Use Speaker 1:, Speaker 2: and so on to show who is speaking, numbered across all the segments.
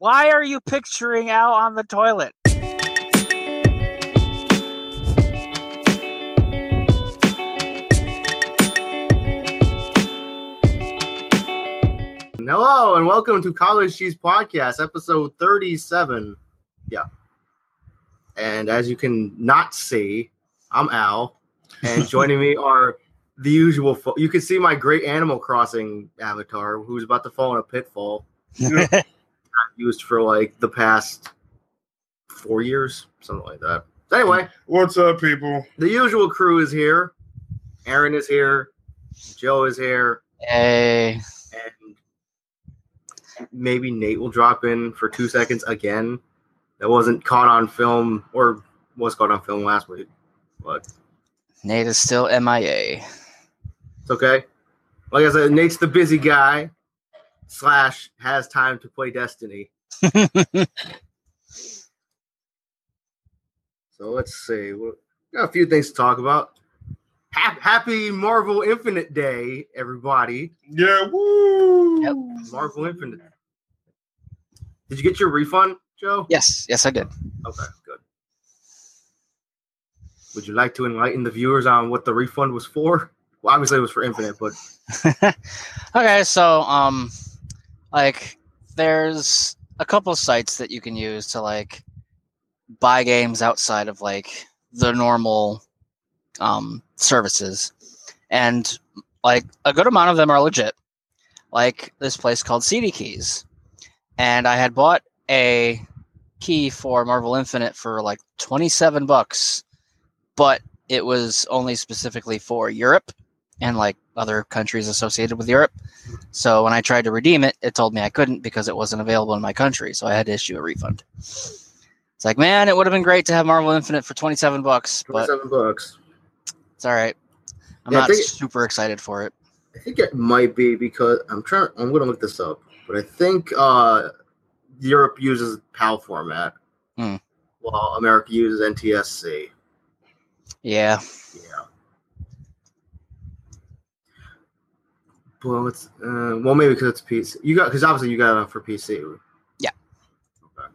Speaker 1: Why are you picturing Al on the toilet?
Speaker 2: Hello and welcome to College Cheese Podcast, episode 37. Yeah. And as you can not see, I'm Al, and joining me are the usual. Fo- you can see my great Animal Crossing avatar, who's about to fall in a pitfall. I've used for like the past four years, something like that. Anyway,
Speaker 3: What's up, people?
Speaker 2: the usual crew is here. Aaron is here. Joe is here.
Speaker 1: Hey.
Speaker 2: and maybe Nate will drop in for two seconds again. That wasn't caught on film or was caught on film last week, but
Speaker 1: Nate is still MIA.
Speaker 2: it's okay. Like I said, Nate's the busy guy slash has time to play Destiny. So let's see. We got a few things to talk about. Hap- Happy Marvel Infinite Day, everybody!
Speaker 3: Yeah, woo!
Speaker 1: Yep.
Speaker 2: Marvel Infinite. Did you get your refund, Joe?
Speaker 1: yes, yes, I did.
Speaker 2: Okay, good. Would you like to enlighten the viewers on what the refund was for? Well, obviously it was for Infinite, but
Speaker 1: okay, so um, like, there's a couple of sites that you can use to like buy games outside of like the normal um services, and like a good amount of them are legit. Like this place called CD Keys, and I had bought a key for Marvel Infinite for like twenty seven bucks, but it was only specifically for Europe and like other countries associated with Europe. So when I tried to redeem it, it told me I couldn't because it wasn't available in my country. So I had to issue a refund. It's like, man, it would have been great to have Marvel Infinite for 27 bucks, but
Speaker 2: twenty-seven bucks.
Speaker 1: it's all right. I'm
Speaker 2: Yeah,
Speaker 1: not
Speaker 2: think-
Speaker 1: super excited for it.
Speaker 2: I think it might be because I'm trying. I'm going to look this up, but I think uh, Europe uses PAL format,
Speaker 1: Hmm.
Speaker 2: while America uses NTSC.
Speaker 1: Yeah.
Speaker 2: Yeah. Well, it's uh, well maybe because it's PC. You got because obviously you got it for PC.
Speaker 1: Yeah.
Speaker 2: Okay.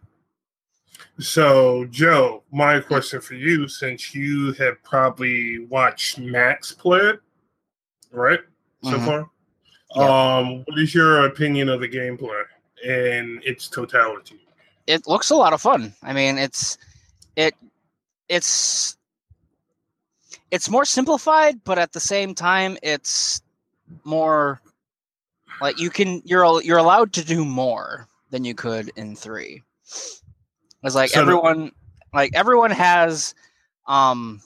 Speaker 3: So, Joe, my question for you, since you have probably watched Max play it, right? So
Speaker 1: Mhm.
Speaker 3: far,
Speaker 1: Yeah.
Speaker 3: um, what is your opinion of the gameplay and its totality?
Speaker 1: it looks a lot of fun. I mean, it's it it's it's more simplified, but at the same time, it's more like you can you're you're allowed to do more than you could in three. It's like
Speaker 3: So
Speaker 1: everyone like everyone has um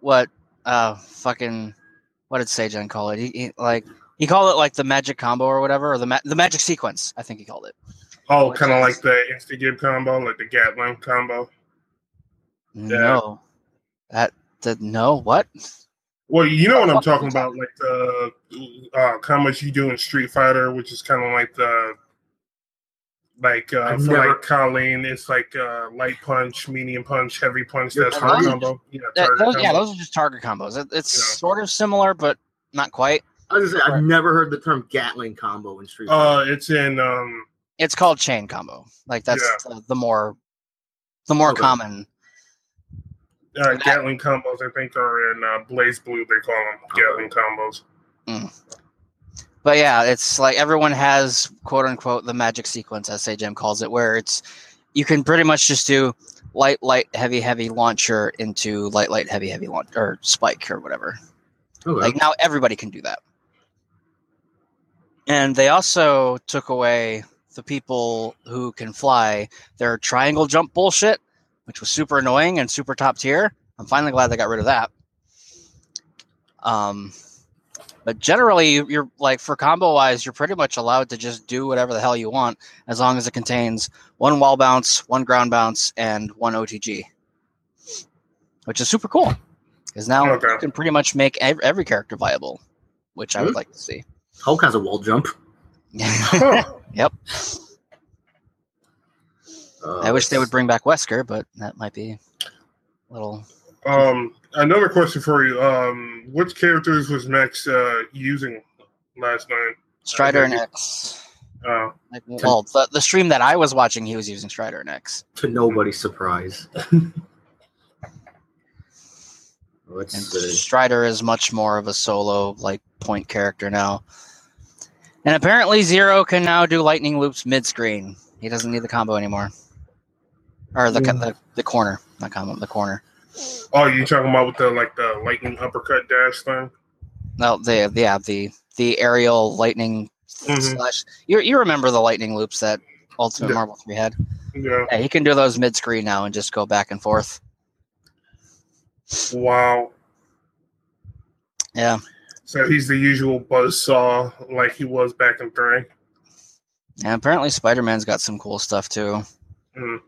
Speaker 1: what uh fucking what did Sajam call it? He, he like he called it like the magic combo or whatever, or the ma- the magic sequence. I think he called it.
Speaker 3: Oh, kind of like the Insta Gib combo, like the Gatling combo.
Speaker 1: No, that the no what?
Speaker 3: Well, you know what I'm talking about, like the uh, combos you do in Street Fighter, which is kind of like the like uh,
Speaker 2: I've
Speaker 3: for
Speaker 2: never-
Speaker 3: like Colleen, it's like uh, light punch, medium punch, heavy punch. That's her
Speaker 1: target-
Speaker 3: combo. Yeah,
Speaker 1: That-
Speaker 3: target
Speaker 1: those, yeah, those are just target combos. It, it's
Speaker 3: Yeah.
Speaker 1: sort of similar, but not quite.
Speaker 2: I was gonna say, I've never heard the term Gatling combo in Street. Fighter.
Speaker 3: Uh, it's in um,
Speaker 1: It's called chain combo. Like that's
Speaker 3: Yeah.
Speaker 1: the, the more the more
Speaker 2: Okay.
Speaker 1: common.
Speaker 3: Uh, Gatling combos. I think are in uh, BlazBlue. They call them Gatling combos.
Speaker 1: But yeah, it's like everyone has quote unquote the magic sequence, as Sajam calls it, where it's you can pretty much just do light, light, heavy, heavy launcher into light, light, heavy, heavy launch or spike or whatever.
Speaker 2: Okay.
Speaker 1: Like now everybody can do that. And they also took away the people who can fly their triangle jump bullshit, which was super annoying and super top tier. I'm finally glad they got rid of that. Um, but generally, you- you're like for combo wise, you're pretty much allowed to just do whatever the hell you want as long as it contains one wall bounce, one ground bounce, and one OTG, which is super cool because now
Speaker 3: Okay.
Speaker 1: you can pretty much make ev- every character viable, which I would
Speaker 2: Hmm.
Speaker 1: like to see.
Speaker 2: Hulk has a wall jump.
Speaker 1: yep.
Speaker 2: Uh,
Speaker 1: I wish they would bring back Wesker, but that might be a little.
Speaker 3: Um, another question for you. Um, which characters was Max uh, using last night?
Speaker 1: Strider and X.
Speaker 3: Uh,
Speaker 1: Like, well, the, the stream that I was watching, he was using Strider and X.
Speaker 2: To nobody's surprise.
Speaker 1: And. Strider is much more of a solo like point character now. And apparently Zero can now do lightning loops mid screen. He doesn't need the combo anymore. Or the,
Speaker 3: Yeah.
Speaker 1: the the corner. Not combo, the corner.
Speaker 3: oh, you talking about with the like the lightning uppercut dash thing?
Speaker 1: No, the yeah, the the aerial lightning
Speaker 3: Mhm.
Speaker 1: slash you you remember the lightning loops that Ultimate
Speaker 3: Yeah.
Speaker 1: Marvel 3 had?
Speaker 3: Yeah.
Speaker 1: Yeah, he can do those mid screen now and just go back and forth.
Speaker 3: Wow.
Speaker 1: Yeah.
Speaker 3: So he's the usual buzzsaw like he was back in three.
Speaker 1: And apparently Spider Man's got some cool stuff too.
Speaker 3: Mm.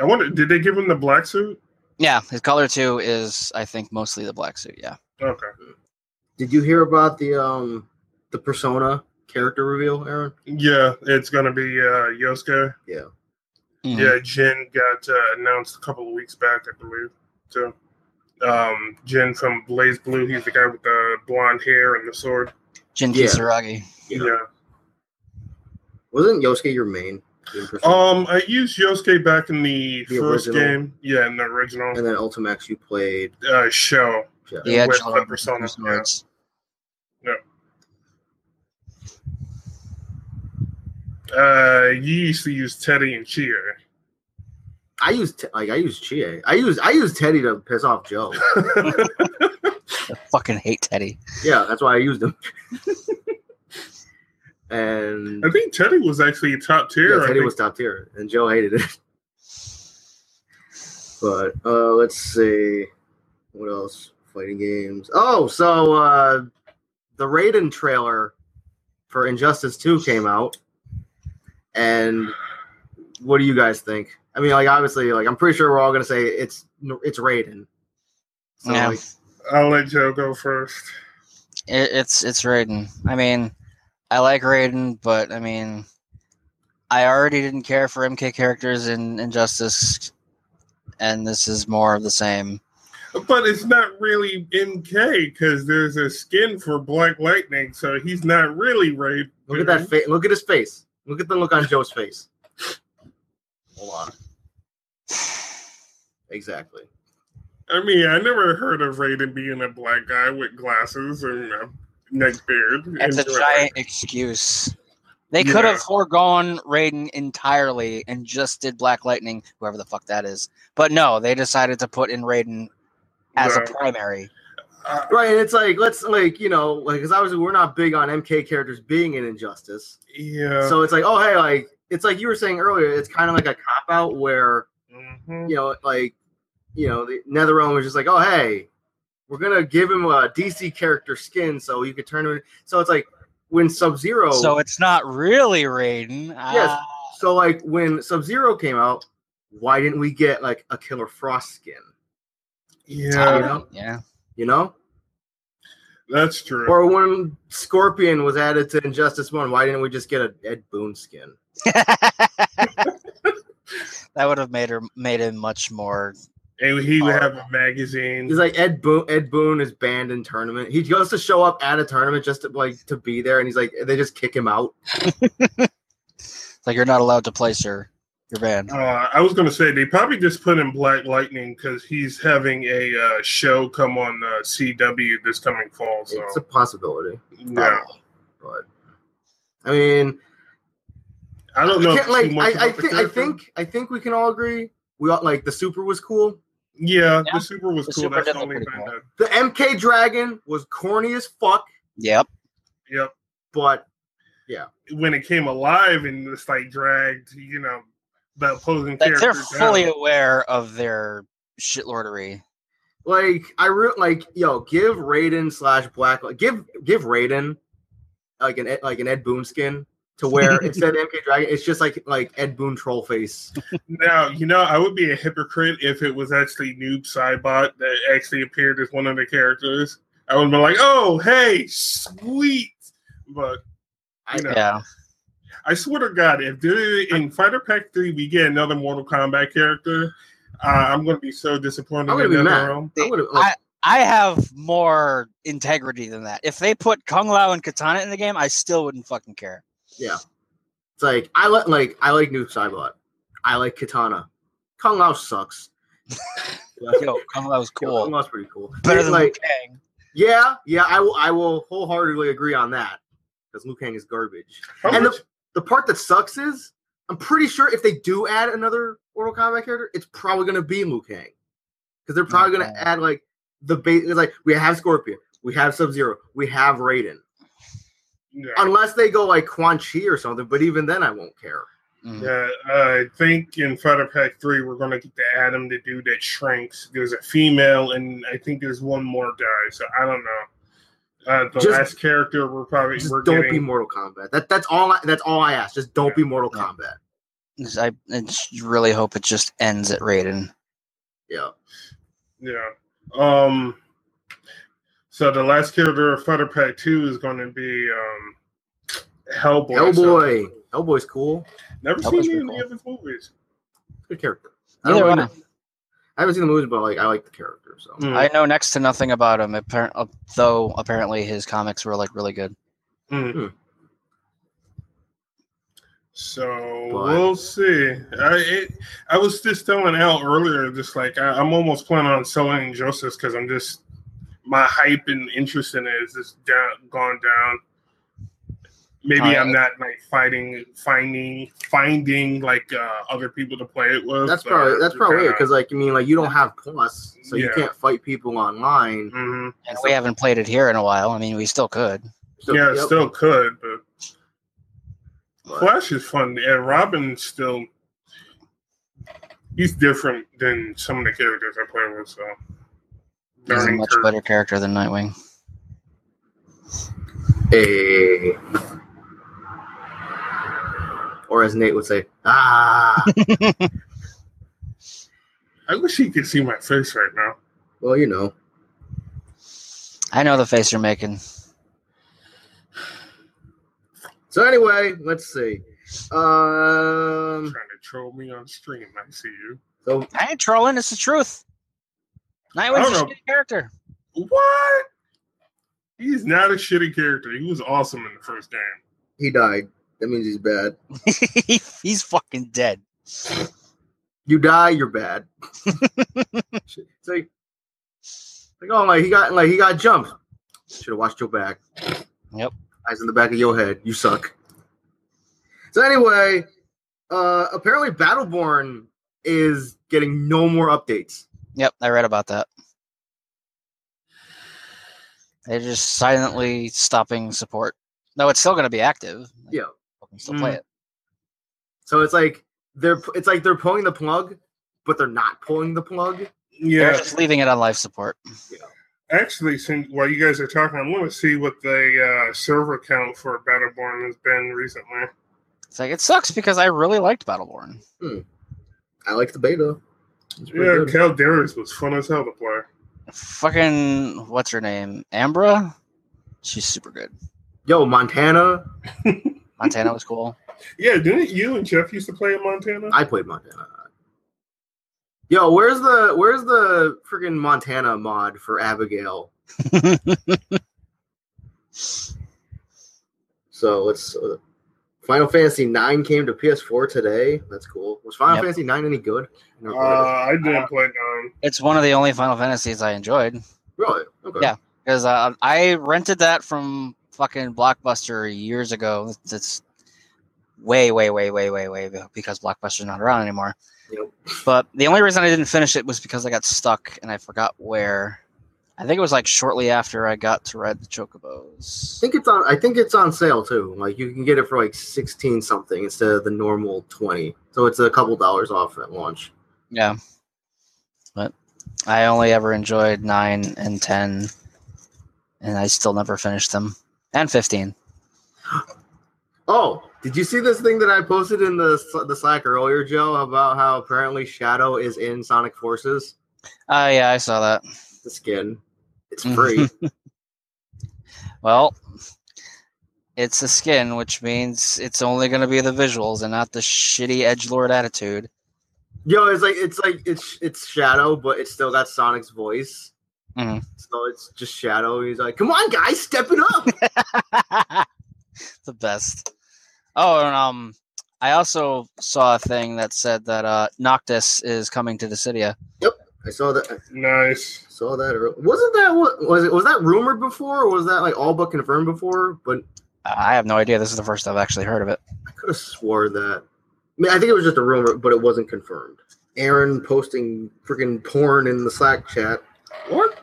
Speaker 3: I wonder, did they give him the black suit?
Speaker 1: Yeah, his color two is I think mostly the black suit, yeah.
Speaker 3: Okay.
Speaker 2: Did you hear about the um the persona character reveal, Aaron?
Speaker 3: Yeah, it's gonna be uh Yosuke.
Speaker 2: Yeah.
Speaker 1: Mhm.
Speaker 3: Yeah, Jin got uh, announced a couple of weeks back, I believe. So, um, Jin from BlazBlue, he's the guy with the blonde hair and the sword.
Speaker 1: Jin
Speaker 2: Yeah.
Speaker 1: Kisaragi.
Speaker 3: Yeah.
Speaker 2: Wasn't Yosuke your main? In persona?
Speaker 3: Um, I used Yosuke back in the,
Speaker 2: The
Speaker 3: first
Speaker 2: original?
Speaker 3: game. Yeah, in the original
Speaker 2: and then Ultimax you played.
Speaker 3: uh, show.
Speaker 2: Yeah.
Speaker 1: The edge
Speaker 3: with
Speaker 1: lord
Speaker 3: the persona,
Speaker 1: with the swords.
Speaker 3: Uh, you used to use Teddy and Chie.
Speaker 2: I used like I used Chie. I used I used Teddy to piss off Joe.
Speaker 1: I fucking hate Teddy.
Speaker 2: yeah, that's why I used him. and
Speaker 3: I think Teddy was actually top tier.
Speaker 2: yeah, Teddy was top tier, and Joe hated it. But uh, let's see, what else? Fighting games. Oh, so uh, the Raiden trailer for Injustice Two came out, and what do you guys think? I mean, like obviously, like I'm pretty sure we're all gonna say it's it's Raiden. So
Speaker 1: Yeah.
Speaker 2: like,
Speaker 3: I'll let Joe go first.
Speaker 1: It, it's it's Raiden. I mean, I like Raiden, but I mean, I already didn't care for MK characters in Injustice, and this is more of the same.
Speaker 3: But it's not really MK because there's a skin for Black Lightning, so he's not really Raiden.
Speaker 2: look at that face. Look at his face. Look at the look on Joe's face. Hold on. Exactly.
Speaker 3: I mean, I never heard of Raiden being a black guy with glasses and a neck beard.
Speaker 1: It's a
Speaker 3: And-
Speaker 1: giant excuse. They
Speaker 3: Yeah.
Speaker 1: could have foregone Raiden entirely and just did Black Lightning, whoever the fuck that is. But no, they decided to put in Raiden as a primary.
Speaker 3: Uh,
Speaker 2: Right, and it's like let's like you know like because obviously we're not big on MK characters being in Injustice,
Speaker 3: yeah.
Speaker 2: so it's like oh hey like it's like you were saying earlier, it's kind of like a cop out where
Speaker 3: Mhm.
Speaker 2: you know like you know the NetherRealm was just like oh hey we're gonna give him a DC character skin so you could turn him. So it's like when Sub Zero.
Speaker 1: So it's not really Raiden.
Speaker 2: Yes.
Speaker 1: Ah,
Speaker 2: So like when Sub Zero came out, why didn't we get like a Killer Frost skin?
Speaker 3: Yeah,
Speaker 2: you know?
Speaker 1: yeah.
Speaker 2: You know,
Speaker 3: that's true.
Speaker 2: or when Scorpion was added to Injustice One, why didn't we just get a Ed Boon skin?
Speaker 1: that would have made her made him much more.
Speaker 3: And he would have a magazine.
Speaker 2: He's like Ed Boon. Ed Boon is banned in tournament. He goes to show up at a tournament just to like to be there, and he's like they just kick him out.
Speaker 1: It's like you're not allowed to place your your band.
Speaker 3: Uh, I was going to say they probably just put in Black Lightning because he's having a uh, show come on uh, CW this coming fall. So
Speaker 2: It's a possibility,
Speaker 3: yeah,
Speaker 2: but I mean,
Speaker 3: I don't know.
Speaker 2: can't,
Speaker 3: too
Speaker 2: like
Speaker 3: much
Speaker 2: I, I
Speaker 3: about the
Speaker 2: think I think I think we can all agree. We all like the super was cool.
Speaker 3: Yeah,
Speaker 1: Yeah.
Speaker 3: the super was
Speaker 1: The
Speaker 3: cool.
Speaker 1: Super
Speaker 3: That's the only thing.
Speaker 1: cool.
Speaker 2: The MK Dragon was corny as fuck,
Speaker 1: Yep.
Speaker 3: yep.
Speaker 2: but yeah,
Speaker 3: When it came alive and it's like dragged, you know, the opposing
Speaker 1: That they're fully
Speaker 3: down.
Speaker 1: aware of their shitlordery.
Speaker 2: like I re- like yo give Raiden slash Black give give Raiden like an Ed- like an Ed Boon skin to where instead of MK Dragon it's just like like Ed Boon troll face.
Speaker 3: Now, you know, I would be a hypocrite if it was actually Noob Saibot that actually appeared as one of the characters. I would be like, oh, hey, sweet. But you know,
Speaker 1: Yeah.
Speaker 3: I swear to God, if there, in Fighter Pack 3 we get another Mortal Kombat character, uh, I'm going to be so disappointed
Speaker 2: I'm gonna
Speaker 3: in that
Speaker 2: mad.
Speaker 3: realm.
Speaker 2: I'm
Speaker 1: I have more integrity than that. If they put Kung Lao and Katana in the game, I still wouldn't fucking care.
Speaker 2: Yeah. It's like I like like I like Noob Saibot. I like Katana. Kung Lao sucks.
Speaker 1: Yo, Kung Lao was
Speaker 2: Kung
Speaker 1: cool.
Speaker 2: Lao's pretty cool.
Speaker 1: Better
Speaker 2: It's
Speaker 1: than
Speaker 2: like
Speaker 1: Liu Kang.
Speaker 2: yeah, yeah. I will I will wholeheartedly agree on that because Liu Kang is garbage.
Speaker 3: How
Speaker 2: And the, the part that sucks is I'm pretty sure if they do add another Mortal Kombat character, it's probably gonna be Liu Kang because they're probably gonna
Speaker 1: Okay.
Speaker 2: add like the base. It's like we have Scorpion, we have Sub Zero, we have Raiden.
Speaker 3: Yeah.
Speaker 2: Unless they go like Quan Chi or something, but even then I won't care.
Speaker 1: Mm.
Speaker 3: Yeah, I think in Fighter Pack 3, we're going to get the Adam, the dude that shrinks. There's a female, and I think there's one more guy, so I don't know. Uh, the
Speaker 2: Just-
Speaker 3: last character we're probably
Speaker 2: Just
Speaker 3: we're
Speaker 2: don't
Speaker 3: getting.
Speaker 2: be Mortal Kombat. That that's all. I, that's all I ask. Just don't be Mortal
Speaker 1: Yeah.
Speaker 2: Kombat.
Speaker 1: I, I really hope it just ends at Raiden.
Speaker 2: Yeah.
Speaker 3: Yeah. Um. So the last character of Fighter Pack 2 is going to be um, Hellboy. So
Speaker 2: Hellboy. Hellboy's cool.
Speaker 3: never
Speaker 1: Hellboy's
Speaker 3: seen
Speaker 1: pretty
Speaker 3: any of his movies.
Speaker 2: Good character. I,
Speaker 1: Neither
Speaker 2: don't
Speaker 1: one.
Speaker 2: really- I haven't seen the movies, but like I like the character. So
Speaker 3: Mm.
Speaker 1: I know next to nothing about him. Appar- uh, though apparently his comics were like really good.
Speaker 3: Mm.
Speaker 2: Hmm.
Speaker 3: So
Speaker 2: But-
Speaker 3: we'll see. I it, I was just telling Al earlier, just like I, I'm almost planning on selling Joseph's because I'm just my hype and interest in it is just down, gone down. Maybe
Speaker 1: yeah.
Speaker 3: I'm not like fighting, finding, finding like uh, other people to play it with.
Speaker 2: that's probably that's probably it. Because like I mean, like you don't have plus, so you can't fight people online.
Speaker 3: hmm
Speaker 1: And we haven't played it here in a while. I mean, we still could.
Speaker 2: So,
Speaker 3: yeah,
Speaker 2: yep.
Speaker 3: still could, but
Speaker 2: But-
Speaker 3: Flash is fun. And Robin still, he's different than some of the characters I play with. So,
Speaker 1: He's a much
Speaker 3: curve.
Speaker 1: better character than Nightwing.
Speaker 2: Hey. Or as Nate would say, ah.
Speaker 3: I wish he could see my face right now.
Speaker 2: well, you know.
Speaker 1: I know the face you're making.
Speaker 2: So anyway, let's see. Um.
Speaker 3: trying to troll me on stream. I see you.
Speaker 2: So
Speaker 1: I ain't trolling. It's the truth. Nightwing's
Speaker 3: I
Speaker 1: a
Speaker 3: don't know.
Speaker 1: shitty character.
Speaker 3: What? He's not a shitty character. He was awesome in the first game.
Speaker 2: he died. That means he's bad.
Speaker 1: He's fucking dead.
Speaker 2: You die, you're bad. Shit. it's like, like oh, like he got like he got jumped. Should have watched your back.
Speaker 1: Yep.
Speaker 2: Eyes in the back of your head. You suck. So anyway, uh apparently Battleborn is getting no more updates.
Speaker 1: Yep, I read about that. They're just silently stopping support. No, it's still going to be active.
Speaker 2: Yeah.
Speaker 1: You can still play
Speaker 3: Mm.
Speaker 1: it.
Speaker 2: So it's like they're it's like they're pulling the plug, but they're not pulling the plug.
Speaker 1: They're
Speaker 3: Yeah.
Speaker 1: just leaving it on life support.
Speaker 3: Actually, since while you guys are talking, I'm going to see what the uh, server count for Battleborn has been recently.
Speaker 1: It's like it sucks because I really liked Battleborn.
Speaker 2: I like the beta. It's pretty
Speaker 3: Yeah,
Speaker 2: good.
Speaker 3: Caldarius was fun as hell to play.
Speaker 1: Fucking what's her name? Ambra. She's super good.
Speaker 2: Yo, Montana.
Speaker 1: Montana was cool.
Speaker 3: Yeah, didn't you and Jeff used to play in Montana?
Speaker 2: I played Montana. Yo, where's the where's the freaking Montana mod for Abigail? So let's. Uh, Final Fantasy Nine came to PS4 today. That's cool. Was Final
Speaker 1: Yep.
Speaker 2: Fantasy Nine any good? I never
Speaker 3: Uh. I didn't play nine.
Speaker 1: it's one of the only Final Fantasies I enjoyed
Speaker 2: Really? Okay.
Speaker 1: Yeah. because uh, I rented that from fucking Blockbuster years ago. It's, it's way, way, way, way, way, way because Blockbuster's not around anymore.
Speaker 2: Yep.
Speaker 1: But the only reason I didn't finish it was because I got stuck and I forgot where. I think it was like shortly after I got to ride the Chocobos.
Speaker 2: I think it's on. I think it's on sale too. Like you can get it for like sixteen something instead of the normal twenty. So it's a couple dollars off at launch.
Speaker 1: Yeah. But I only ever enjoyed 9 and 10, and I still never finished them. And 15.
Speaker 2: Oh, did you see this thing that I posted in the the Slack earlier, Joe, about how apparently Shadow is in Sonic Forces?
Speaker 1: Ah, yeah, I saw that.
Speaker 2: The skin. It's free.
Speaker 1: Well, it's a skin, which means it's only going to be the visuals and not the shitty edge lord attitude.
Speaker 2: Yo, it's like it's like it's it's Shadow, but it's still got Sonic's voice.
Speaker 1: Mhm.
Speaker 2: So it's just Shadow. He's like, "Come on, guys, step it up."
Speaker 1: the best. Oh, and um, I also saw a thing that said that uh, Noctis is coming to Dissidia.
Speaker 2: I saw that.
Speaker 3: Nice.
Speaker 2: Saw that. earl- Wasn't that what was it? Was that rumored before, or was that like all but confirmed before? But
Speaker 1: I have no idea. This is the first I've actually heard of it.
Speaker 2: I could have swore that. I mean, I think it was just a rumor, but it wasn't confirmed. Aaron posting freaking porn in the Slack chat. What?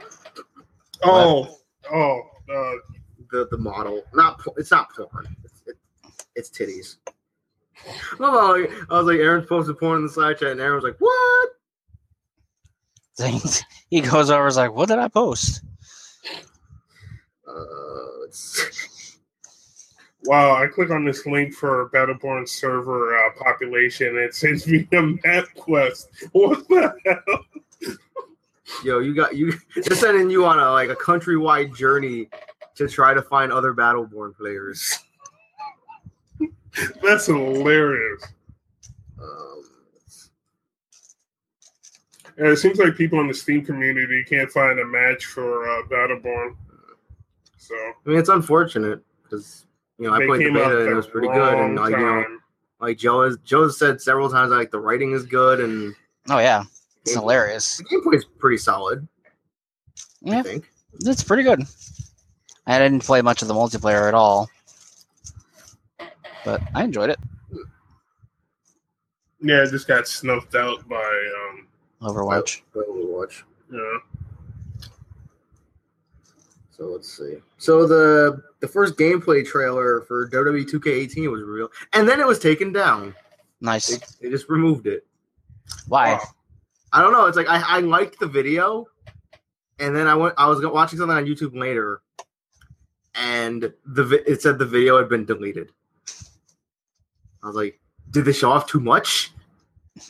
Speaker 3: Oh, oh, uh,
Speaker 2: The the model, not po- it's not porn. It's, it, it's titties. No, no, like, I was like, Aaron's posted porn in the Slack chat, and Aaron was like, "What?"
Speaker 1: he goes over, is like, "What did I post?"
Speaker 2: Uh,
Speaker 3: wow. I click on this link for Battleborn server uh, population. and It sends me a map quest. What the hell?
Speaker 2: yo, you got you. They're sending you on a like a countrywide journey to try to find other Battleborn players.
Speaker 3: That's hilarious.
Speaker 2: Um,
Speaker 3: And it seems like people in the Steam community can't find a match for uh, Battleborn. So
Speaker 2: I mean, it's unfortunate because you know I played the beta and it was pretty good, and
Speaker 3: wrong
Speaker 2: like you know, like Joe has Joe has said several times, like the writing is good and
Speaker 1: Oh yeah, it's hilarious.
Speaker 2: the
Speaker 1: hilarious.
Speaker 2: gameplay is pretty solid. I
Speaker 1: Yeah,
Speaker 2: think.
Speaker 1: it's pretty good. I didn't play much of the multiplayer at all, but I enjoyed it.
Speaker 3: Yeah, it just got snuffed out by
Speaker 1: Overwatch.
Speaker 2: Overwatch.
Speaker 3: yeah.
Speaker 2: So let's see. So the the first gameplay trailer for WWE 2K18 was real, and then it was taken down.
Speaker 1: Nice.
Speaker 2: They, they just removed it.
Speaker 1: Why?
Speaker 3: Wow.
Speaker 2: I don't know. It's like I, I liked the video, and then I went. I was watching something on YouTube later, and the vi- it said the video had been deleted. I was like, did they show off too much?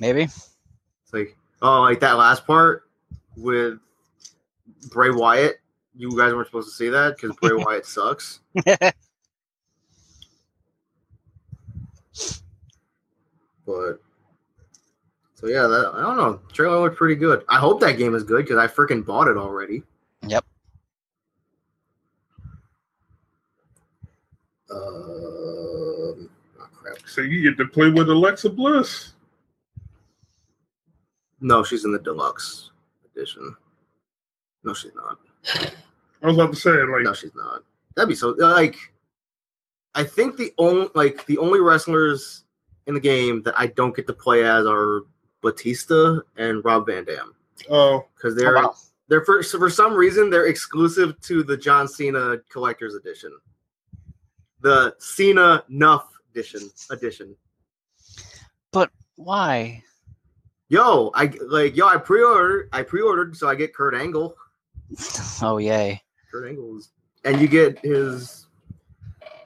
Speaker 1: Maybe.
Speaker 2: It's like, oh, like that last part with Bray Wyatt. You guys weren't supposed to see that because Bray Wyatt sucks. But so yeah, that, I don't know. Trailer looked pretty good. I hope that game is good because I freaking bought it already.
Speaker 1: Yep.
Speaker 2: Um, oh crap.
Speaker 3: So you get to play with Alexa Bliss.
Speaker 2: No, she's in the deluxe edition. No, she's not.
Speaker 3: I was about to say, like,
Speaker 2: No, she's not. That'd be so like. I think the only like the only wrestlers in the game that I don't get to play as are Batista and Rob Van Dam
Speaker 3: oh,
Speaker 2: because
Speaker 1: Oh,
Speaker 2: they're
Speaker 1: wow.
Speaker 2: they're for so for some reason they're exclusive to the John Cena collector's edition, the Cena Nuff edition edition.
Speaker 1: But why?
Speaker 2: Yo, I like yo, I pre-ordered, I pre-ordered, so I get Kurt Angle.
Speaker 1: Oh yay!
Speaker 2: Kurt Angle's, and you get his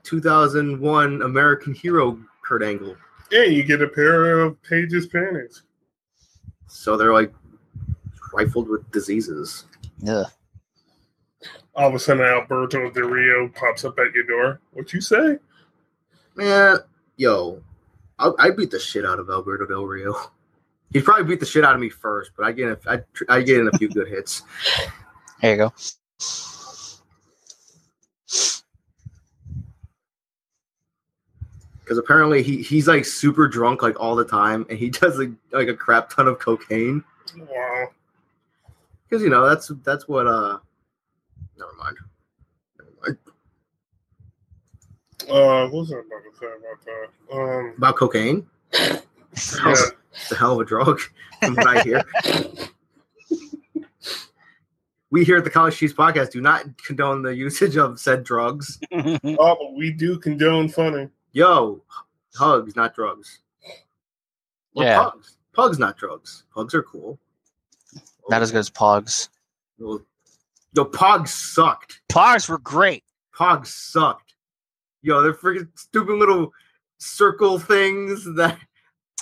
Speaker 2: 2001 American Hero Kurt Angle.
Speaker 3: and you get a pair of Paige's panties.
Speaker 2: So they're like rifled with diseases.
Speaker 1: Yeah.
Speaker 3: All of a sudden, Alberto Del Rio pops up at your door. What you say?
Speaker 2: Man, yo, I I beat the shit out of Alberto Del Rio. He'd probably beat the shit out of me first, but I get a, I, I get in a few good hits.
Speaker 1: There you go.
Speaker 2: Because apparently he he's like super drunk like all the time, and he does like, like a crap ton of cocaine.
Speaker 3: Wow.
Speaker 2: Because you know that's that's what uh. Never mind. Never mind.
Speaker 3: Uh, what was I about to say about that? Um,
Speaker 2: About cocaine.
Speaker 3: yeah.
Speaker 2: It's a hell of a drug, from what I hear. we here at the College Cheese Podcast do not condone the usage of said drugs.
Speaker 3: Oh, but we do condone funny.
Speaker 2: Yo, hugs, not drugs. Or
Speaker 1: Yeah.
Speaker 2: pugs. Pugs, not drugs. Pugs are cool.
Speaker 1: Not as good as Pogs.
Speaker 2: Well, Yo, Pogs sucked.
Speaker 1: Pogs were great.
Speaker 2: Pogs sucked. Yo, they're freaking stupid little circle things that.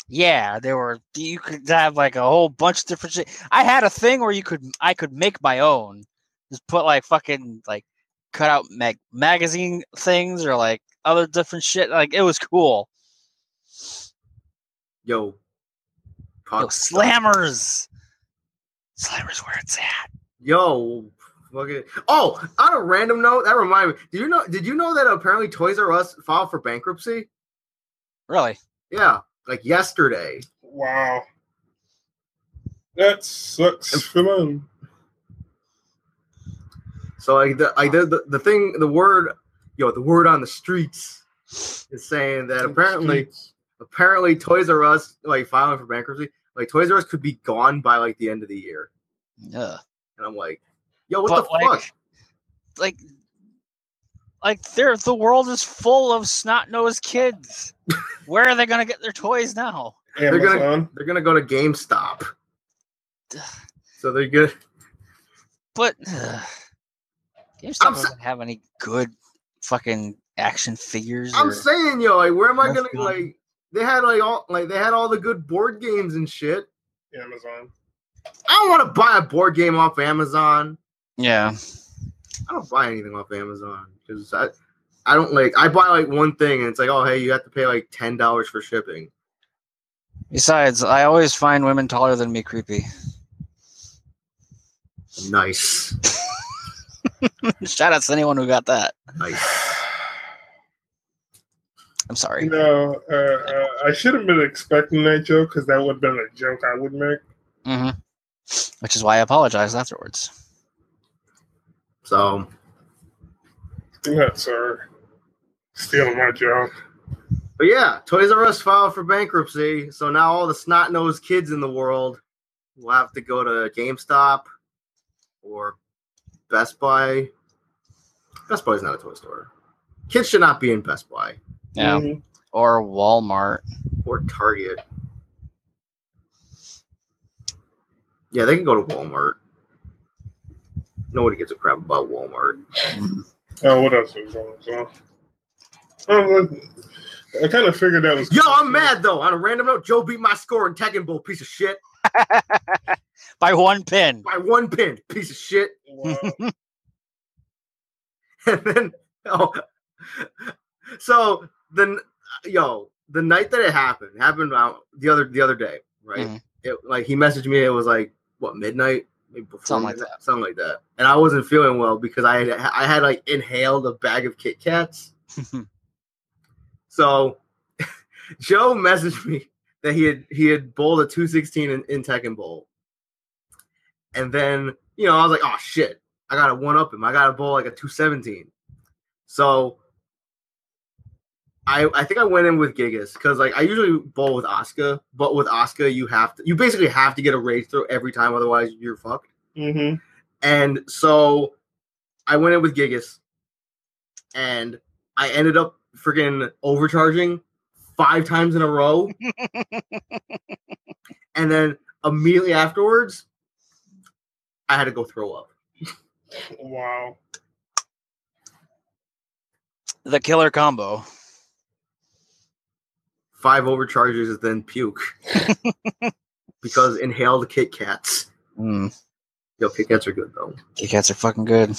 Speaker 1: Yeah, they were. You could have like a whole bunch of different shit. I had a thing where you could, I could make my own. Just put like fucking like cut out mag- magazine things or like other different shit. Like it was cool.
Speaker 2: Yo,
Speaker 1: Yo, slammers. Slammers where it's at.
Speaker 2: Yo, fucking. Oh, on a random note, that reminded me. Did you know? Did you know that apparently Toys R Us filed for bankruptcy?
Speaker 1: Really?
Speaker 2: Yeah, like yesterday.
Speaker 3: Wow. That sucks for them.
Speaker 2: So like the like the, the the thing the word yo the word on the streets is saying that apparently apparently Toys R Us like filing for bankruptcy like Toys R Us could be gone by like the end of the year
Speaker 1: Yeah.
Speaker 2: and I'm like yo what
Speaker 1: But,
Speaker 2: the
Speaker 1: like,
Speaker 2: fuck
Speaker 1: Like, like they're the world is full of snot nosed kids. Where are they gonna get their toys now?
Speaker 2: They're gonna-
Speaker 3: Amazon.
Speaker 2: they're gonna go to GameStop so they're good
Speaker 1: But uh, GameStop
Speaker 2: I'm
Speaker 1: doesn't have any good fucking action figures.
Speaker 2: I'm
Speaker 1: or-
Speaker 2: saying yo like where am I
Speaker 1: Most
Speaker 2: gonna
Speaker 1: gone.
Speaker 2: like they had like all like they had all the good board games and shit
Speaker 3: Amazon.
Speaker 2: I don't want to buy a board game off Amazon
Speaker 1: yeah.
Speaker 2: I don't buy anything off Amazon because I, I don't like. I buy like one thing and it's like, oh hey, you have to pay like ten dollars for shipping.
Speaker 1: Besides, I always find women taller than me creepy.
Speaker 2: Nice,
Speaker 1: Shout out to anyone who got that.
Speaker 2: nice.
Speaker 1: I'm sorry.
Speaker 3: You know, uh, uh, I should have been expecting that joke because that would have been a joke I would make.
Speaker 1: Mm-hmm. Which is why I apologized afterwards.
Speaker 2: So
Speaker 3: Not sir. Stealing my joke.
Speaker 2: But yeah, Toys R Us filed for bankruptcy, so now all the snot nosed kids in the world will have to go to GameStop or Best Buy. Best Buy is not a toy store. Kids should not be in Best Buy
Speaker 1: Yeah.
Speaker 3: Mhm.
Speaker 1: Or Walmart.
Speaker 2: or Target. Yeah, they can go to Walmart. Nobody gives a crap about Walmart.
Speaker 3: Oh, what else was going on? Oh, look, I kind of figured that was.
Speaker 2: Yo, I'm mad though. On a random note, Joe beat my score in Tekken Bowl, piece of shit.
Speaker 1: By one pin.
Speaker 2: By one pin, piece of shit.
Speaker 3: Wow.
Speaker 2: and then oh, so then yo the night that it happened happened about the other the other day right
Speaker 1: Mhm.
Speaker 2: it like he messaged me it was like what midnight maybe before
Speaker 1: Something like
Speaker 2: midnight, something like that and i wasn't feeling well because i had i had like inhaled a bag of kit kats so joe messaged me that he had he had bowled a 216 in, in Tekken Bowl. And then, you know, I was like, oh shit, I gotta one up him. I gotta bowl like a 217. So I I think I went in with Gigas because like I usually bowl with Oscar, but with Oscar you have to you basically have to get a rage throw every time, otherwise you're fucked.
Speaker 3: hmm
Speaker 2: And so I went in with Gigas and I ended up freaking overcharging five times in a row. and then immediately afterwards, I had to go throw up.
Speaker 3: Wow.
Speaker 1: the killer combo.
Speaker 2: Five overcharges and then puke. because inhaled Kit Kats.
Speaker 1: Mm.
Speaker 2: Yo, Kit Kats are good though.
Speaker 1: Kit Kats are fucking good.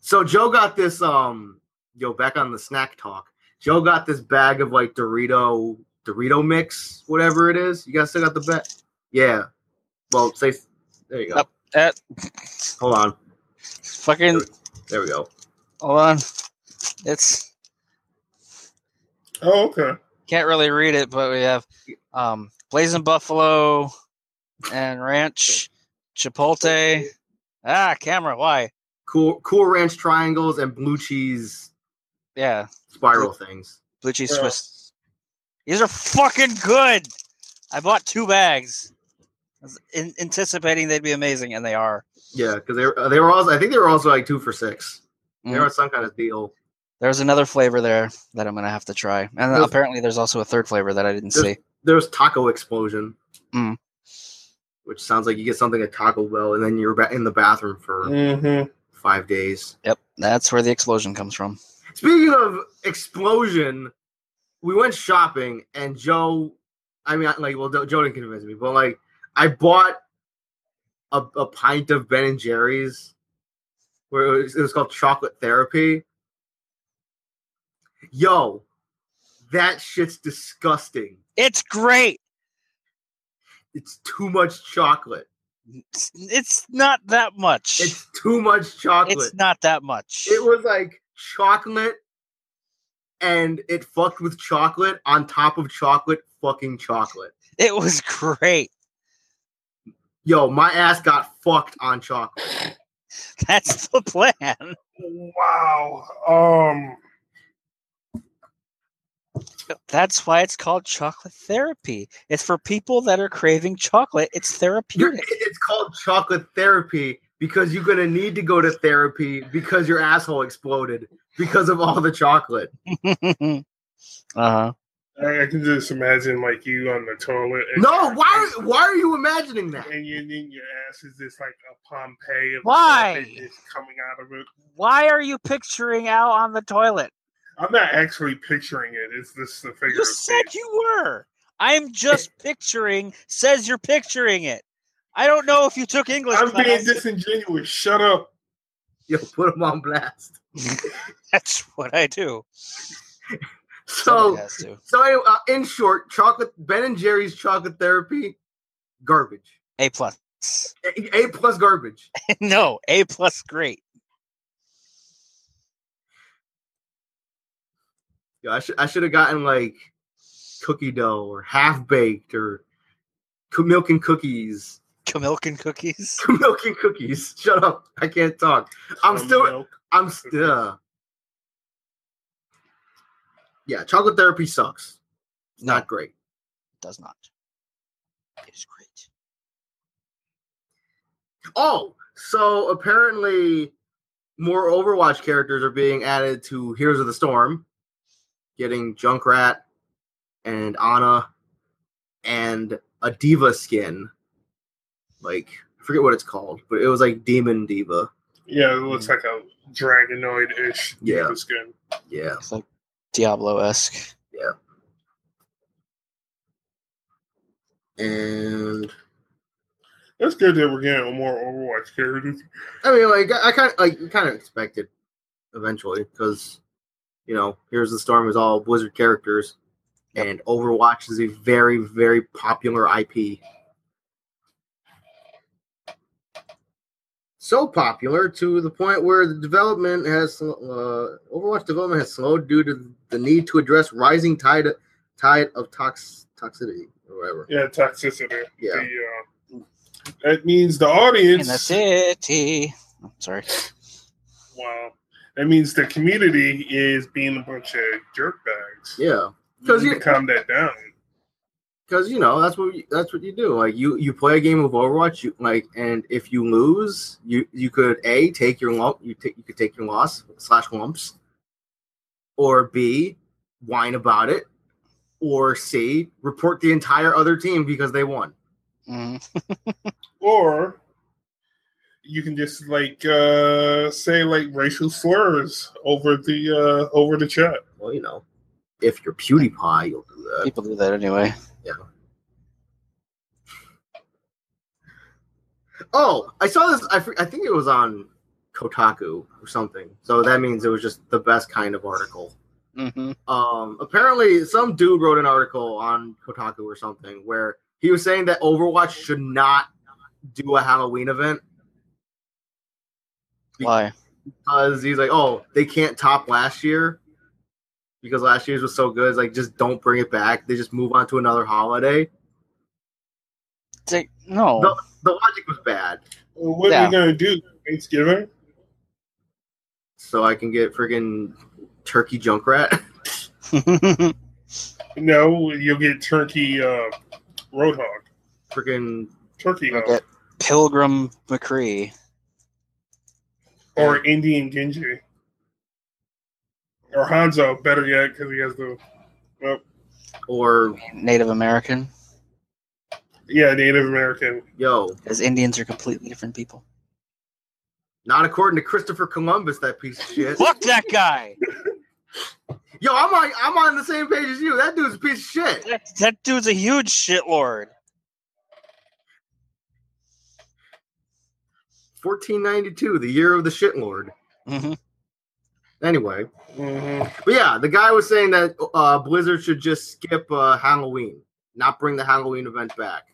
Speaker 2: So Joe got this um yo back on the snack talk. Joe got this bag of like Dorito Dorito mix, whatever it is. You guys still got the bag? Yeah. Well, say there you go.
Speaker 1: Yep. That
Speaker 2: Hold on.
Speaker 1: fucking
Speaker 2: There we go.
Speaker 1: hold on. It's
Speaker 3: Oh, okay.
Speaker 1: can't really read it, but we have um blazing buffalo and ranch chipotle. Ah, camera, why?
Speaker 2: Cool Cool Ranch triangles and blue cheese
Speaker 1: Yeah,
Speaker 2: spiral things.
Speaker 1: blue cheese
Speaker 3: Yeah.
Speaker 1: Swiss. These are fucking good. I bought two bags, I was in, anticipating they'd be amazing, and they are.
Speaker 2: Yeah, because they were they were also I think they were also like two for six. They
Speaker 1: Mhm.
Speaker 2: were some kind of deal.
Speaker 1: There's another flavor there that I'm gonna have to try, and
Speaker 2: There's-
Speaker 1: apparently there's also a third flavor that I didn't
Speaker 2: There's-
Speaker 1: see.
Speaker 2: There's Taco Explosion.
Speaker 1: Mm.
Speaker 2: Which sounds like you get something at Taco Bell and then you're ba- in the bathroom for
Speaker 3: hmm
Speaker 2: five days.
Speaker 1: Yep, that's where the explosion comes from.
Speaker 2: Speaking of explosion, we went shopping and Joe, I mean, like, well, Joe didn't convince me, but like, I bought a, a pint of Ben and Jerry's, where it was, it was called Chocolate Therapy. Yo, that shit's disgusting.
Speaker 1: It's great.
Speaker 2: It's too much chocolate.
Speaker 1: It's, it's not that much.
Speaker 2: It's too much chocolate.
Speaker 1: It's not that much.
Speaker 2: It was like chocolate and it fucked with chocolate on top of chocolate fucking chocolate.
Speaker 1: It was great.
Speaker 2: Yo, my ass got fucked on chocolate.
Speaker 1: That's the plan.
Speaker 3: Wow. Um.
Speaker 1: That's why it's called chocolate therapy. It's for people that are craving chocolate. It's
Speaker 2: You're,
Speaker 1: therapeutic.
Speaker 2: it's called chocolate therapy because you're gonna need to go to therapy because your asshole exploded because of all the chocolate.
Speaker 1: uh huh.
Speaker 3: I, I can just imagine like you on the toilet. and-
Speaker 2: No, why? Why are you imagining that?
Speaker 3: And you, then your ass is just like a Pompeii of
Speaker 1: Why?
Speaker 3: chocolate coming out of it.
Speaker 1: Why are you picturing out on the toilet?
Speaker 3: I'm not actually picturing it. It's this the figure.
Speaker 1: You said
Speaker 3: speech.
Speaker 1: you were. I'm just picturing. Says you're picturing it. I don't know if you took English
Speaker 3: I'm being disingenuous. Shut up.
Speaker 2: Yo, put him on blast.
Speaker 1: That's what I do.
Speaker 2: So,
Speaker 1: Somebody has to.
Speaker 2: so anyway, uh, in short, chocolate Ben and Jerry's chocolate therapy, garbage.
Speaker 1: A plus.
Speaker 2: A, A plus garbage.
Speaker 1: no, A plus. Great.
Speaker 2: Yeah, I should I should have gotten like cookie dough or half baked or co- milk and cookies.
Speaker 1: Milk and cookies.
Speaker 2: milk and cookies. Shut up. I can't talk. I'm
Speaker 3: Some
Speaker 2: still
Speaker 3: milk.
Speaker 2: I'm still Yeah, chocolate therapy sucks. It's
Speaker 1: No.
Speaker 2: not great.
Speaker 1: Does not. It is great.
Speaker 2: Oh, so apparently more Overwatch characters are being added to Heroes of the Storm, getting Junkrat and Ana and a D.Va skin. Like, I forget what it's called, but it was like Demon D.Va.
Speaker 3: Yeah, it looks like a dragonoid ish
Speaker 2: Yeah.
Speaker 3: skin.
Speaker 2: Yeah.
Speaker 1: It's like Diablo esque. Yeah.
Speaker 2: And
Speaker 3: It's good that we're getting more Overwatch characters.
Speaker 2: I mean, like, I kind of like kind of expected eventually because you know, Heroes of the Storm is all Blizzard characters, and Overwatch is a very very popular IP. So popular to the point where the development has uh, Overwatch development has slowed due to the need to address rising tide tide of tox toxicity or whatever.
Speaker 3: Yeah, toxicity.
Speaker 2: Yeah.
Speaker 3: The, uh, that means the audience
Speaker 1: In
Speaker 3: audience.
Speaker 1: the city. Oh, sorry.
Speaker 3: Wow. That means the community is being a bunch of jerkbags.
Speaker 2: Yeah, because
Speaker 3: need
Speaker 2: you
Speaker 3: to calm that down.
Speaker 2: because you know that's what you, that's what you do. Like you you play a game of Overwatch, you like, and if you lose, you you could a take your lump, you take you could take your loss slash lumps, or b whine about it, or c report the entire other team because they won.
Speaker 1: Mm.
Speaker 3: Or you can just like uh say like racial slurs over the uh over the chat.
Speaker 2: Well, you know, if you're PewDiePie, you'll do that.
Speaker 1: People do that anyway. Yeah.
Speaker 2: Oh, I saw this. I, I think it was on Kotaku or something. So that means it was just the best kind of article.
Speaker 1: hmm
Speaker 2: um apparently some dude wrote an article on Kotaku or something where he was saying that Overwatch should not do a Halloween event
Speaker 1: Why?
Speaker 2: because he's like, oh, they can't top last year because last year's was so good. It's like just don't bring it back. They just move on to another holiday.
Speaker 1: It's like, no.
Speaker 2: No. The logic was bad,
Speaker 3: Well, what are
Speaker 1: Yeah.
Speaker 3: you gonna do? Thanksgiving?
Speaker 2: so I can get friggin' turkey junkrat.
Speaker 3: No, you'll get turkey uh roadhog.
Speaker 2: friggin'
Speaker 3: Turkey
Speaker 1: You'll
Speaker 3: hog.
Speaker 1: get Pilgrim McCree.
Speaker 3: Or Indian Genji. Or Hanzo, better yet, because he has the well,
Speaker 2: or
Speaker 1: Native American.
Speaker 3: yeah, Native American.
Speaker 2: yo,
Speaker 1: Because Indians are completely different people.
Speaker 2: not according to Christopher Columbus, that piece of shit.
Speaker 1: Fuck that guy.
Speaker 2: Yo, I'm on I'm on the same page as you. That dude's a piece of shit.
Speaker 1: That, that dude's a huge shitlord.
Speaker 2: 1492, the year of the shitlord.
Speaker 1: hmm
Speaker 2: Anyway,
Speaker 3: hmm
Speaker 2: but yeah, the guy was saying that uh, Blizzard should just skip uh, Halloween, not bring the Halloween event back,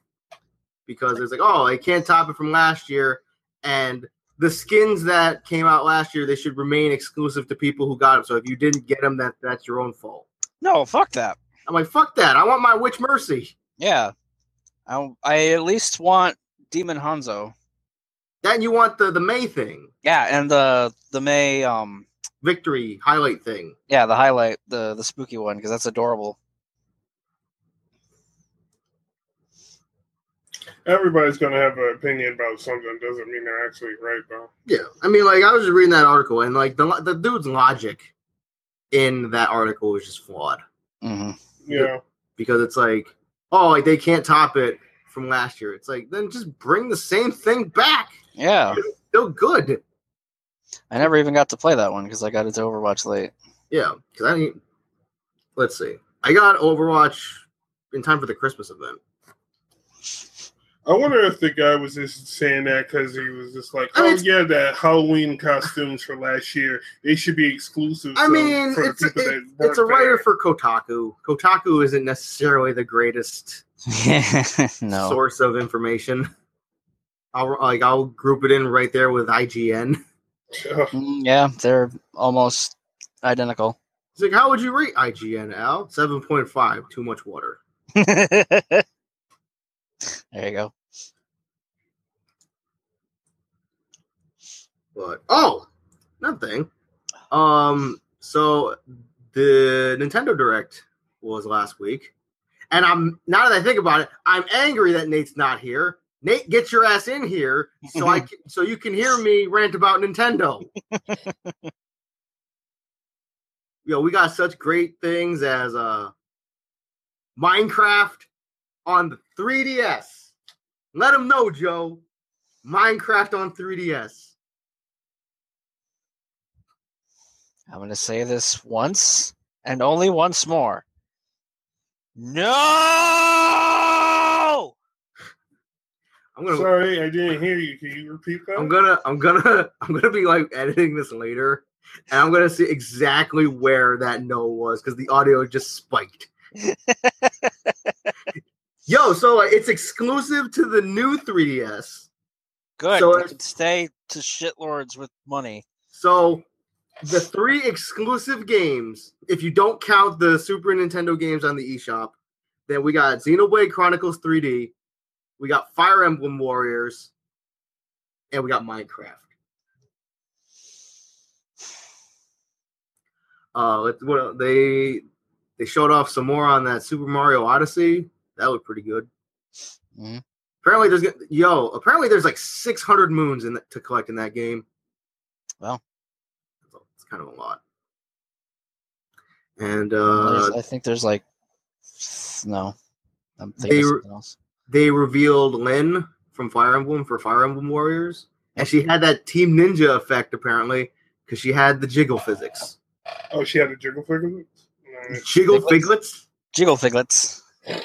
Speaker 2: because it's like, oh, they can't top it from last year, and the skins that came out last year they should remain exclusive to people who got them. So if you didn't get them, that that's your own fault.
Speaker 1: No, fuck that.
Speaker 2: I'm like, fuck that. I want my Witch Mercy.
Speaker 1: Yeah, I I at least want Demon Hanzo.
Speaker 2: Then you want the the May thing,
Speaker 1: Yeah, and the the May um
Speaker 2: victory highlight thing.
Speaker 1: yeah the highlight the the spooky one because that's adorable.
Speaker 3: Everybody's gonna have an opinion about something. Doesn't mean they're actually right, though.
Speaker 2: Yeah, I mean, like I was just reading that article, and like the the dude's logic in that article was just flawed
Speaker 1: hmm
Speaker 3: Yeah.
Speaker 2: because it's like, oh, like they can't top it from last year. It's like then just bring the same thing back.
Speaker 1: Yeah,
Speaker 2: Still good.
Speaker 1: I never even got to play that one because I got it to Overwatch late.
Speaker 2: Yeah, because I didn't. Let's see. I got Overwatch in time for the Christmas event.
Speaker 3: I wonder if the guy was just saying that because he was just like,
Speaker 2: I
Speaker 3: "Oh
Speaker 2: mean,
Speaker 3: yeah, the Halloween costumes for last year they should be exclusive."
Speaker 2: I
Speaker 3: so-
Speaker 2: mean,
Speaker 3: for
Speaker 2: it's a,
Speaker 3: people
Speaker 2: it-
Speaker 3: that
Speaker 2: it's a writer
Speaker 3: there.
Speaker 2: for Kotaku. Kotaku isn't necessarily the greatest
Speaker 1: no,
Speaker 2: source of information. I'll like I'll group it in right there with IGN.
Speaker 1: Mm, yeah, they're almost identical.
Speaker 2: It's like, how would you rate IGN, Al? Seven point five. Too much water.
Speaker 1: there you go.
Speaker 2: But oh, nothing. Um, so the Nintendo Direct was last week, and I'm now that I think about it, I'm angry that Nate's not here. Nate, get your ass in here so I can, so you can hear me rant about Nintendo. Yo, we got such great things as uh Minecraft on the 3DS. Let them know, Joe. Minecraft on 3DS.
Speaker 1: I'm going to say this once and only once more. No!
Speaker 2: I'm gonna
Speaker 3: Sorry, I didn't hear you. Can you repeat that?
Speaker 2: I'm gonna I'm gonna I'm gonna be like editing this later and I'm gonna see exactly where that no was because the audio just spiked. Yo, so uh, it's exclusive to the new 3DS.
Speaker 1: Good.
Speaker 2: So
Speaker 1: you
Speaker 2: it's-
Speaker 1: can stay to shitlords with money.
Speaker 2: So the three exclusive games, if you don't count the Super Nintendo games on the eShop, then we got Xenoblade Chronicles 3D, we got Fire Emblem Warriors, and we got Minecraft. Uh, let's, what they they showed off some more on that Super Mario Odyssey. That looked pretty good.
Speaker 1: Mhm.
Speaker 2: Apparently, there's yo. Apparently, there's like 600 moons in the, to collect in that game.
Speaker 1: Well.
Speaker 2: it's kind of a lot. And uh,
Speaker 1: I think there's like no. I'm thinking something else.
Speaker 2: They revealed Lyn from Fire Emblem for Fire Emblem Warriors, and she had that Team Ninja effect apparently because she had the jiggle physics.
Speaker 3: oh, she had a jiggle figure. Nice.
Speaker 2: Jiggle
Speaker 1: Figlets?
Speaker 2: figlets.
Speaker 1: Jiggle Figlets.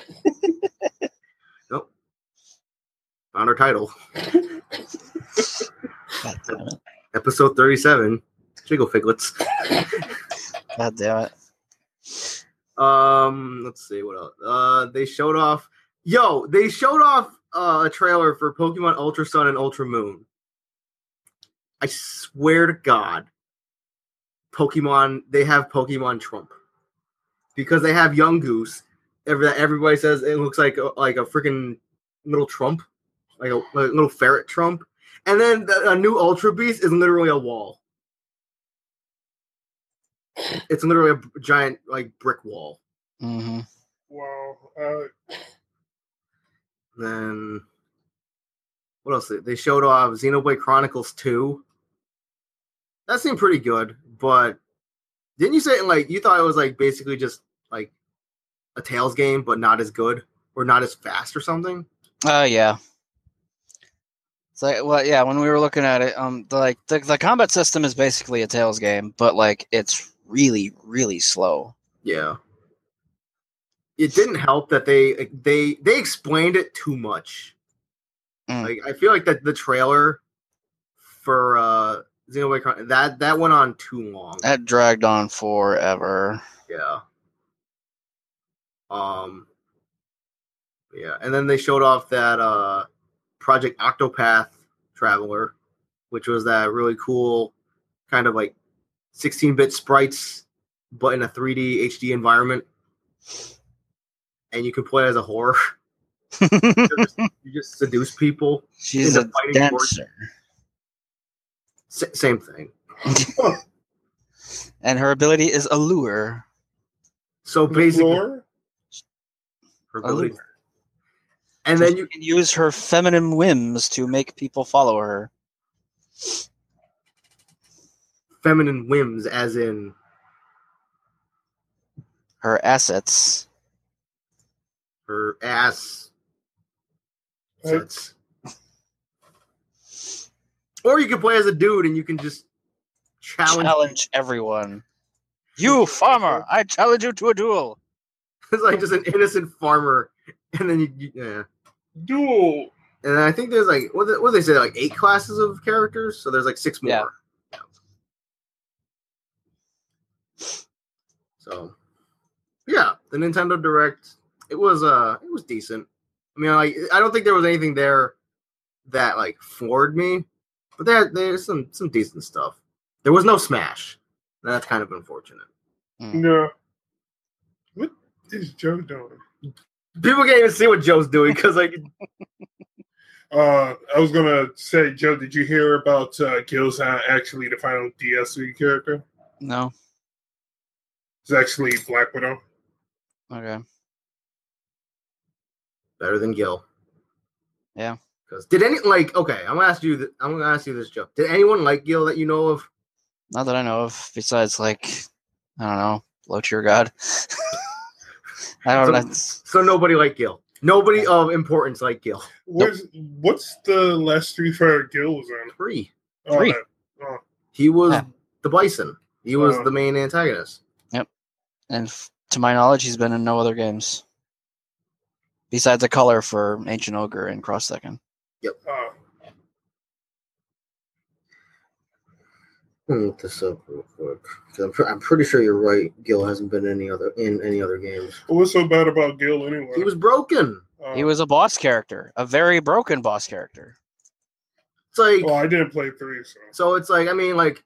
Speaker 2: Nope. Found her title,
Speaker 1: God damn it.
Speaker 2: episode thirty-seven. Jiggle figlets.
Speaker 1: God damn it.
Speaker 2: Um, let's see what else. Uh, they showed off. Yo, they showed off uh, a trailer for Pokemon Ultra Sun and Ultra Moon. I swear to God, Pokemon. They have Pokemon Trump because they have Yungoos. Every everybody says it looks like a, like a freaking little Trump, like a, like a little ferret Trump. And then the, a new Ultra Beast is literally a wall. It's literally a giant like brick wall.
Speaker 1: hmm
Speaker 3: Wow. Uh,
Speaker 2: Then what else? They showed off Xenoblade Chronicles 2. That seemed pretty good, but didn't you say like you thought it was like basically just like a Tales game, but not as good or not as fast or something?
Speaker 1: Oh yeah. It's like well yeah, when we were looking at it, um the like the, the combat system is basically a Tales game, but like it's really, really slow.
Speaker 2: Yeah. It didn't help that they they they explained it too much.
Speaker 1: Mm.
Speaker 2: Like I feel like that the trailer for uh Xenoblade Chron- that that went on too long.
Speaker 1: That dragged on forever.
Speaker 2: Yeah. Um Yeah, and then they showed off that uh Project Octopath Traveler. which was that really cool kind of like 16-bit sprites, but in a 3D HD environment. And you can play as a whore. you, just, you just seduce people.
Speaker 1: She's a
Speaker 2: fighting sport.
Speaker 1: dancer.
Speaker 2: S- same thing.
Speaker 1: and her ability is allure.
Speaker 2: So basically,
Speaker 3: Floor?
Speaker 2: her ability-
Speaker 1: Allure.
Speaker 2: and
Speaker 1: So
Speaker 2: then
Speaker 1: she
Speaker 2: you
Speaker 1: can use her feminine whims to make people follow her.
Speaker 2: feminine whims, as in
Speaker 1: Her assets.
Speaker 2: Her ass.
Speaker 3: Right.
Speaker 2: Or you can play as a dude and you can just challenge.
Speaker 1: Challenge everyone. You farmer, I challenge you to a duel.
Speaker 2: It's like just an innocent farmer, and then you, you yeah.
Speaker 3: Duel.
Speaker 2: And I think there's like what what do they say like eight classes of characters, so there's like six more.
Speaker 1: Yeah.
Speaker 2: So, yeah, the Nintendo Direct it was uh it was decent. I mean, like I don't think there was anything there that like floored me, but there there's some some decent stuff. There was no Smash. and That's kind of unfortunate.
Speaker 3: No. What is Joe doing?
Speaker 2: People can't even see what Joe's doing because like
Speaker 3: Uh, I was gonna say, Joe, did you hear about uh, Gill's uh, actually the final DSV character?
Speaker 1: No.
Speaker 3: It's actually Black Widow.
Speaker 1: Okay.
Speaker 2: Better than Gill.
Speaker 1: Yeah.
Speaker 2: Because did any like okay? I'm gonna ask you. Th- I'm gonna ask you this, Joe. Did anyone like Gill that you know of?
Speaker 1: Not that I know of, besides like I don't know, low tier god. I don't know.
Speaker 2: So- So nobody liked Gill. Nobody of importance like Gill.
Speaker 3: Where's what's the last Street Fighter Gill was in?
Speaker 2: Three.
Speaker 3: Oh,
Speaker 1: Three.
Speaker 3: that- oh,
Speaker 2: He was
Speaker 1: Yeah.
Speaker 2: the Bison. He was
Speaker 3: Oh.
Speaker 2: the main antagonist. Yep.
Speaker 1: And f- to my knowledge, he's been in no other games. Besides a color for Ancient Ogre and Cross Second.
Speaker 3: oh.
Speaker 2: Let me look this up real quick. 'Cause I'm, pre- I'm pretty sure you're right. Gill hasn't been any other in any other games.
Speaker 3: What's so bad about Gill anyway?
Speaker 2: He was broken.
Speaker 3: Uh,
Speaker 1: He was a boss character, a very broken boss character.
Speaker 2: It's like
Speaker 3: Well, I didn't play three, so
Speaker 2: so. It's like I mean like.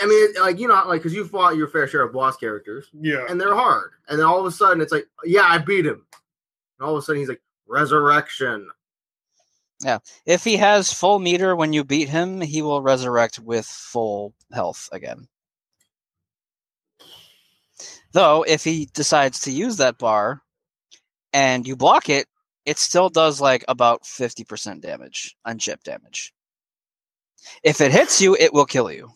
Speaker 2: I mean, like you know, like because you fought your fair share of boss characters,
Speaker 3: yeah.
Speaker 2: and they're hard. And then all of a sudden, it's like, yeah, I beat him. And all of a sudden, he's like, resurrection.
Speaker 1: Yeah, if he has full meter when you beat him, he will resurrect with full health again. Though, if he decides to use that bar and you block it, it still does like about 50% damage, unchip damage. If it hits you, it will kill you.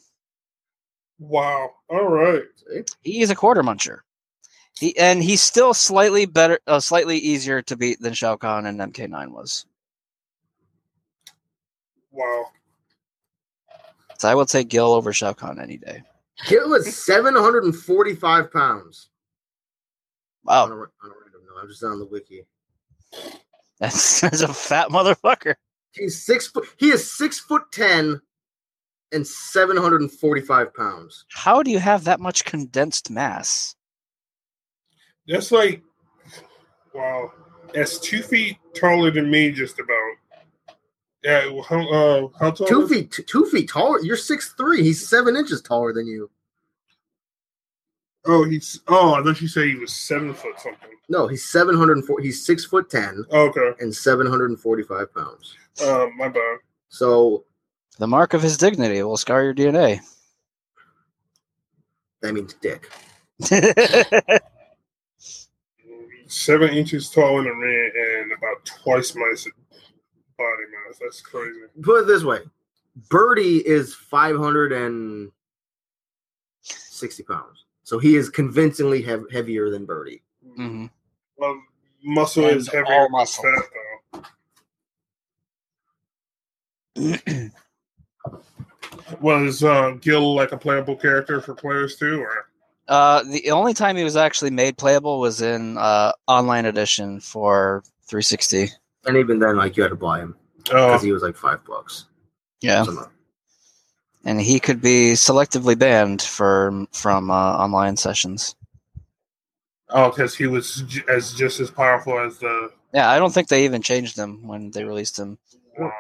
Speaker 3: Wow. All right.
Speaker 2: See?
Speaker 1: He is a quarter muncher. He, and he's still slightly better, uh, slightly easier to beat than Shao Kahn and MK9 was.
Speaker 3: Wow.
Speaker 1: So I will take Gill over Shao Kahn any day.
Speaker 2: Gill was 745 pounds.
Speaker 1: Wow.
Speaker 2: I don't, I don't know. I'm just on the wiki.
Speaker 1: That's, that's a fat motherfucker.
Speaker 2: He's six foot. He is six foot ten, and 745 pounds.
Speaker 1: How do you have that much condensed mass?
Speaker 3: That's like wow. That's two feet taller than me, just about. Yeah. How uh how tall?
Speaker 2: Two
Speaker 3: is-
Speaker 2: feet. t- Two feet taller. You're six three. He's seven inches taller than you.
Speaker 3: Oh, he's. Oh, I thought you said he was seven foot something.
Speaker 2: No, he's 704. He's six foot ten
Speaker 3: Okay.
Speaker 2: and 745 pounds.
Speaker 3: Uh, my bad.
Speaker 2: So
Speaker 1: The mark of his dignity will scar your DNA.
Speaker 2: that means dick.
Speaker 3: Seven inches tall in the ring and about twice my body mass. That's crazy.
Speaker 2: Put it this way: Birdie is 560 pounds. So he is convincingly hev- heavier than Birdie.
Speaker 1: Mhm.
Speaker 3: Well, muscle
Speaker 1: And
Speaker 3: is heavier
Speaker 1: all
Speaker 3: than
Speaker 1: muscle.
Speaker 3: fat, though. Was uh, Gill like a playable character for players too, or
Speaker 1: uh, the only time he was actually made playable was in uh, online edition for 360.
Speaker 2: And even then, like you had to buy him
Speaker 3: oh,
Speaker 2: because he was like five bucks.
Speaker 1: Yeah,
Speaker 2: So,
Speaker 1: and he could be selectively banned for from uh, online sessions.
Speaker 3: oh, because he was j- as just as powerful as the.
Speaker 1: Yeah, I don't think they even changed him when they released him.
Speaker 3: Wow.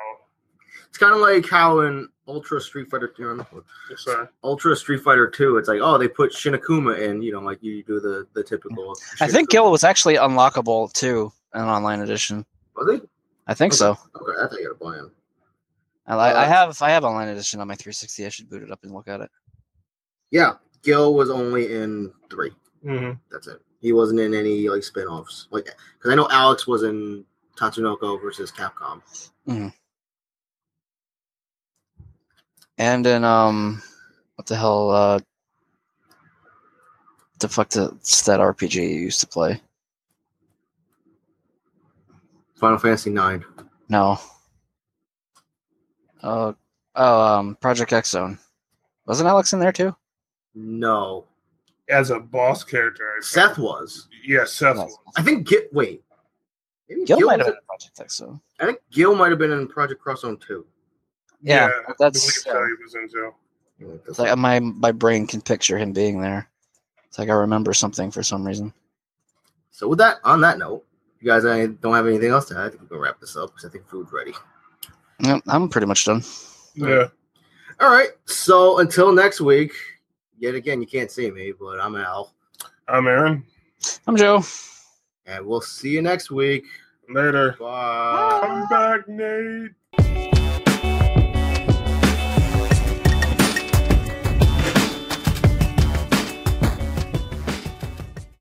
Speaker 2: It's kind of like how in Ultra Street Fighter, you know,
Speaker 3: Yes, sir.
Speaker 2: Ultra Street Fighter Two, it's like oh they put Shin Akuma in, you know, like you do the the typical.
Speaker 1: I think Gill was actually unlockable too in an online edition.
Speaker 2: Was he?
Speaker 1: I think so.
Speaker 2: Okay, I thought you had a plan.
Speaker 1: I, I
Speaker 2: Uh,
Speaker 1: have I have online edition on my 360. I should boot it up and look at it.
Speaker 2: Yeah, Gill was only in three.
Speaker 3: hmm
Speaker 2: That's it. He wasn't in any like spin-offs. Like because I know Alex was in Tatsunoko versus Capcom.
Speaker 1: And in um, what the hell? Uh, the fuck? That's that RPG you used to play?
Speaker 2: Final Fantasy Nine.
Speaker 1: No. Oh, oh, um, Project X Zone. Wasn't Alex in there too?
Speaker 2: No,
Speaker 3: As a boss character, I think.
Speaker 2: Seth was.
Speaker 3: Yeah, Seth. Was.
Speaker 2: I think Gill. Wait, maybe
Speaker 1: Gill
Speaker 2: Gill
Speaker 1: might have been in Project X Zone.
Speaker 2: I think Gill might have been in Project Cross Zone Two.
Speaker 1: Yeah,
Speaker 3: I
Speaker 1: that's-
Speaker 3: believe so, he was in jail.
Speaker 1: It's like my my brain can picture him being there. It's like I remember something for some reason.
Speaker 2: So with that, on that note, you guys I don't have anything else to add. I think we can wrap this up because I think food's ready.
Speaker 1: Yeah, I'm pretty much done.
Speaker 3: Yeah.
Speaker 2: All right. So until next week, yet again, you can't see me, but I'm Al,
Speaker 3: I'm Aaron.
Speaker 1: I'm Joe.
Speaker 2: and we'll see you next week.
Speaker 3: Later.
Speaker 2: Bye.
Speaker 3: Come back, Nate.